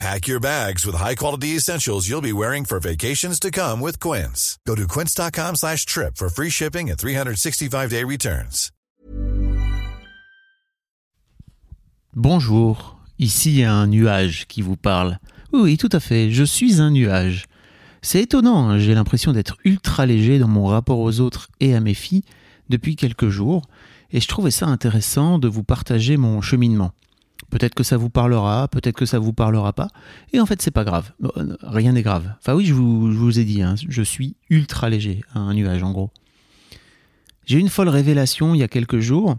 Pack your bags with high-quality essentials you'll be wearing for vacations to come with Quince. Go to quince.com slash trip for free shipping and 365-day returns. Bonjour, ici un nuage qui vous parle. Oui, tout à fait, je suis un nuage. C'est étonnant, hein, j'ai l'impression d'être ultra léger dans mon rapport aux autres et à mes filles depuis quelques jours, et je trouvais ça intéressant de vous partager mon cheminement. Peut-être que ça vous parlera, peut-être que ça vous parlera pas. Et en fait, c'est pas grave. Euh, rien n'est grave. Enfin oui, je vous, ai dit, hein, je suis ultra léger, un nuage en gros. J'ai une folle révélation il y a quelques jours.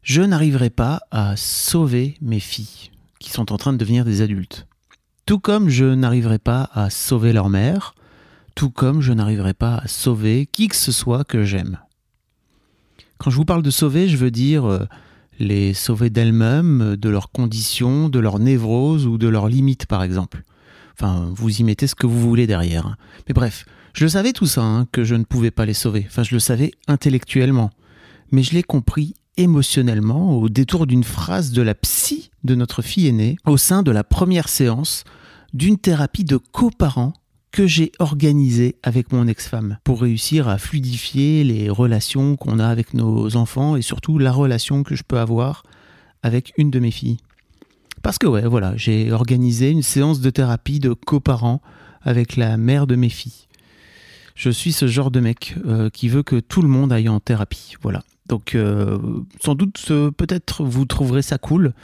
Je n'arriverai pas à sauver mes filles qui sont en train de devenir des adultes. Tout comme je n'arriverai pas à sauver leur mère, tout comme je n'arriverai pas à sauver qui que ce soit que j'aime. Quand je vous parle de sauver, je veux dire euh, les sauver d'elles-mêmes, de leurs conditions, de leurs névroses ou de leurs limites par exemple. Enfin, vous y mettez ce que vous voulez derrière. Mais bref, je le savais tout ça, hein, que je ne pouvais pas les sauver. Enfin, je le savais intellectuellement. Mais je l'ai compris émotionnellement au détour d'une phrase de la psy de notre fille aînée au sein de la première séance d'une thérapie de coparents que j'ai organisé avec mon ex-femme pour réussir à fluidifier les relations qu'on a avec nos enfants et surtout la relation que je peux avoir avec une de mes filles. Parce que ouais, voilà, j'ai organisé une séance de thérapie de coparents avec la mère de mes filles. Je suis ce genre de mec euh, qui veut que tout le monde aille en thérapie. Voilà. Donc euh, sans doute euh, peut-être vous trouverez ça cool,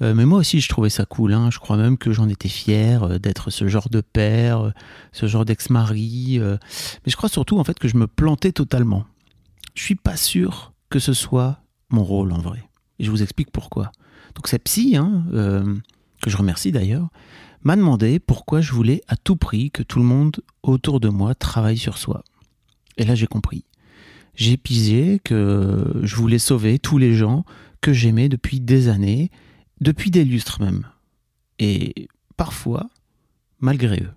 mais moi aussi je trouvais ça cool. Hein. Je crois même que j'en étais fier d'être ce genre de père, ce genre d'ex-mari. mais je crois surtout en fait que je me plantais totalement. Je suis pas sûr que ce soit mon rôle en vrai. Et je vous explique pourquoi. Donc cette psy, hein, que je remercie d'ailleurs, m'a demandé pourquoi je voulais à tout prix que tout le monde autour de moi travaille sur soi. Et là j'ai compris j'ai pigé que je voulais sauver tous les gens que j'aimais depuis des années, depuis des lustres même. Et parfois, malgré eux.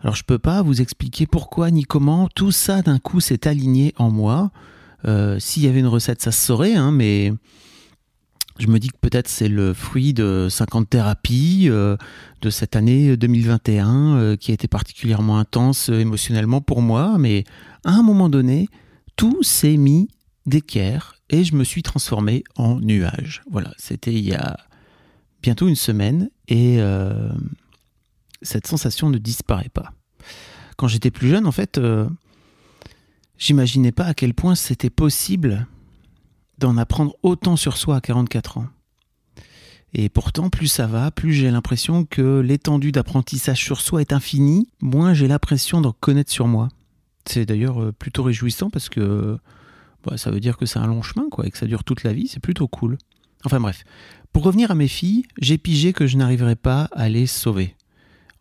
Alors je peux pas vous expliquer pourquoi ni comment tout ça d'un coup s'est aligné en moi. Euh, s'il y avait une recette, ça se saurait, hein, mais je me dis que peut-être c'est le fruit de 50 thérapies euh, de cette année 2021 euh, qui a été particulièrement intense émotionnellement pour moi, mais à un moment donné, tout s'est mis d'équerre et je me suis transformé en nuage. Voilà, c'était il y a bientôt une semaine et euh, cette sensation ne disparaît pas. Quand j'étais plus jeune, en fait, euh, j'imaginais pas à quel point c'était possible d'en apprendre autant sur soi à 44 ans. Et pourtant, plus ça va, plus j'ai l'impression que l'étendue d'apprentissage sur soi est infinie, moins j'ai l'impression d'en connaître sur moi. C'est d'ailleurs euh, plutôt réjouissant parce que bah, ça veut dire que c'est un long chemin quoi, et que ça dure toute la vie, c'est plutôt cool. Enfin bref, pour revenir à mes filles, j'ai pigé que je n'arriverais pas à les sauver.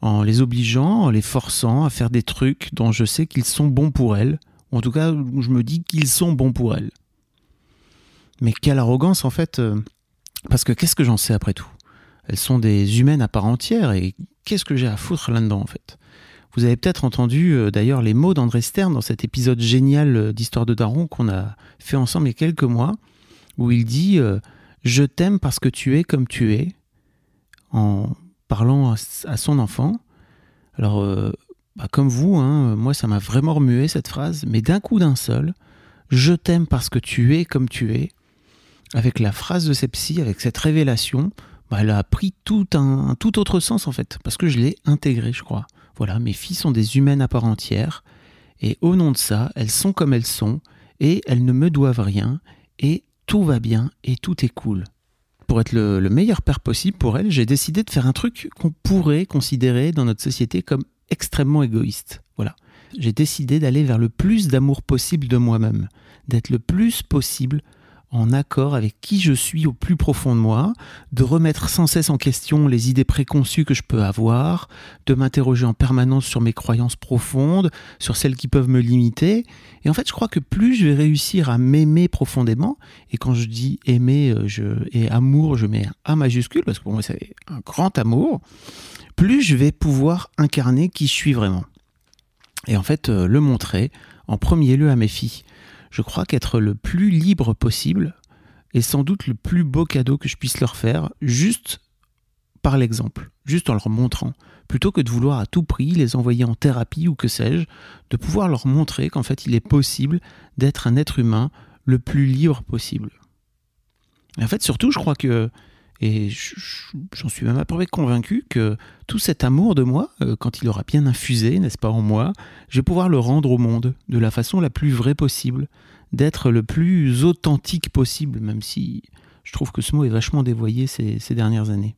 En les obligeant, en les forçant à faire des trucs dont je sais qu'ils sont bons pour elles, en tout cas je me dis qu'ils sont bons pour elles. Mais quelle arrogance en fait, euh, parce que qu'est-ce que j'en sais après tout? Elles sont des humaines à part entière et qu'est-ce que j'ai à foutre là-dedans en fait? Vous avez peut-être entendu euh, d'ailleurs les mots d'André Stern dans cet épisode génial euh, d'Histoire de Daron qu'on a fait ensemble il y a quelques mois, où il dit Je t'aime parce que tu es comme tu es, en parlant à, son enfant. Alors, bah, comme vous, hein, moi ça m'a vraiment remué cette phrase, mais d'un coup d'un seul, Je t'aime parce que tu es comme tu es, avec la phrase de Sepsi, avec cette révélation, bah, elle a pris tout un, tout autre sens en fait, parce que je l'ai intégré, je crois. Voilà, mes filles sont des humaines à part entière, et au nom de ça, elles sont comme elles sont, et elles ne me doivent rien, et tout va bien, et tout est cool. Pour être le, meilleur père possible pour elles, j'ai décidé de faire un truc qu'on pourrait considérer dans notre société comme extrêmement égoïste. Voilà. J'ai décidé d'aller vers le plus d'amour possible de moi-même, d'être le plus possible en accord avec qui je suis au plus profond de moi, de remettre sans cesse en question les idées préconçues que je peux avoir, de m'interroger en permanence sur mes croyances profondes, sur celles qui peuvent me limiter. Et en fait, je crois que plus je vais réussir à m'aimer profondément, et quand je dis aimer euh, je, et amour, je mets A majuscule, parce que pour moi c'est un grand amour, plus je vais pouvoir incarner qui je suis vraiment. Et en fait, euh, le montrer en premier lieu à mes filles je crois qu'être le plus libre possible est sans doute le plus beau cadeau que je puisse leur faire, juste par l'exemple, juste en leur montrant, plutôt que de vouloir à tout prix les envoyer en thérapie ou que sais-je, de pouvoir leur montrer qu'en fait il est possible d'être un être humain le plus libre possible. Et en fait, surtout, je crois que et j'en suis même à peu près convaincu que tout cet amour de moi, euh, quand il aura bien infusé, n'est-ce pas, en moi, je vais pouvoir le rendre au monde de la façon la plus vraie possible, d'être le plus authentique possible, même si je trouve que ce mot est vachement dévoyé ces dernières années.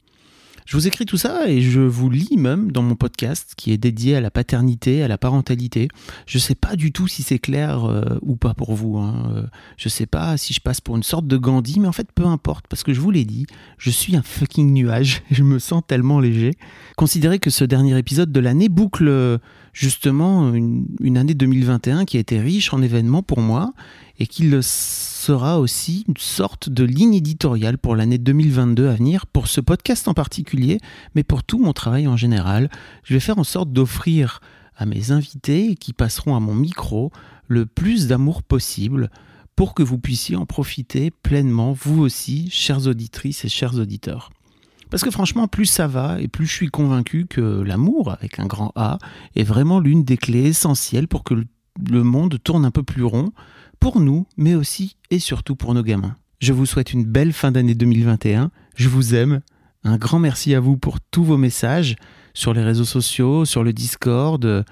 Je vous écris tout ça et je vous lis même dans mon podcast qui est dédié à la paternité, à la parentalité. Je ne sais pas du tout si c'est clair euh, ou pas pour vous. Hein. Euh, je ne sais pas si je passe pour une sorte de Gandhi, mais en fait peu importe parce que je vous l'ai dit, je suis un fucking nuage. Je me sens tellement léger. Considérez que ce dernier épisode de l'année boucle justement une, année 2021 qui a été riche en événements pour moi et qu'il sera aussi une sorte de ligne éditoriale pour l'année 2022 à venir, pour ce podcast en particulier, mais pour tout mon travail en général. Je vais faire en sorte d'offrir à mes invités qui passeront à mon micro le plus d'amour possible pour que vous puissiez en profiter pleinement, vous aussi, chères auditrices et chers auditeurs. Parce que franchement, plus ça va et plus je suis convaincu que l'amour, avec un grand A, est vraiment l'une des clés essentielles pour que le monde tourne un peu plus rond, pour nous, mais aussi et surtout pour nos gamins. Je vous souhaite une belle fin d'année 2021. Je vous aime. Un grand merci à vous pour tous vos messages sur les réseaux sociaux, sur le Discord,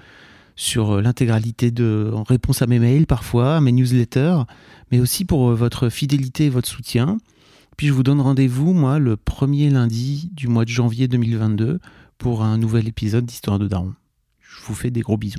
sur l'intégralité de en réponse à mes mails parfois, à mes newsletters, mais aussi pour votre fidélité et votre soutien. Puis je vous donne rendez-vous, moi, le premier lundi du mois de janvier 2022 pour un nouvel épisode d'Histoire de Daron. Je vous fais des gros bisous.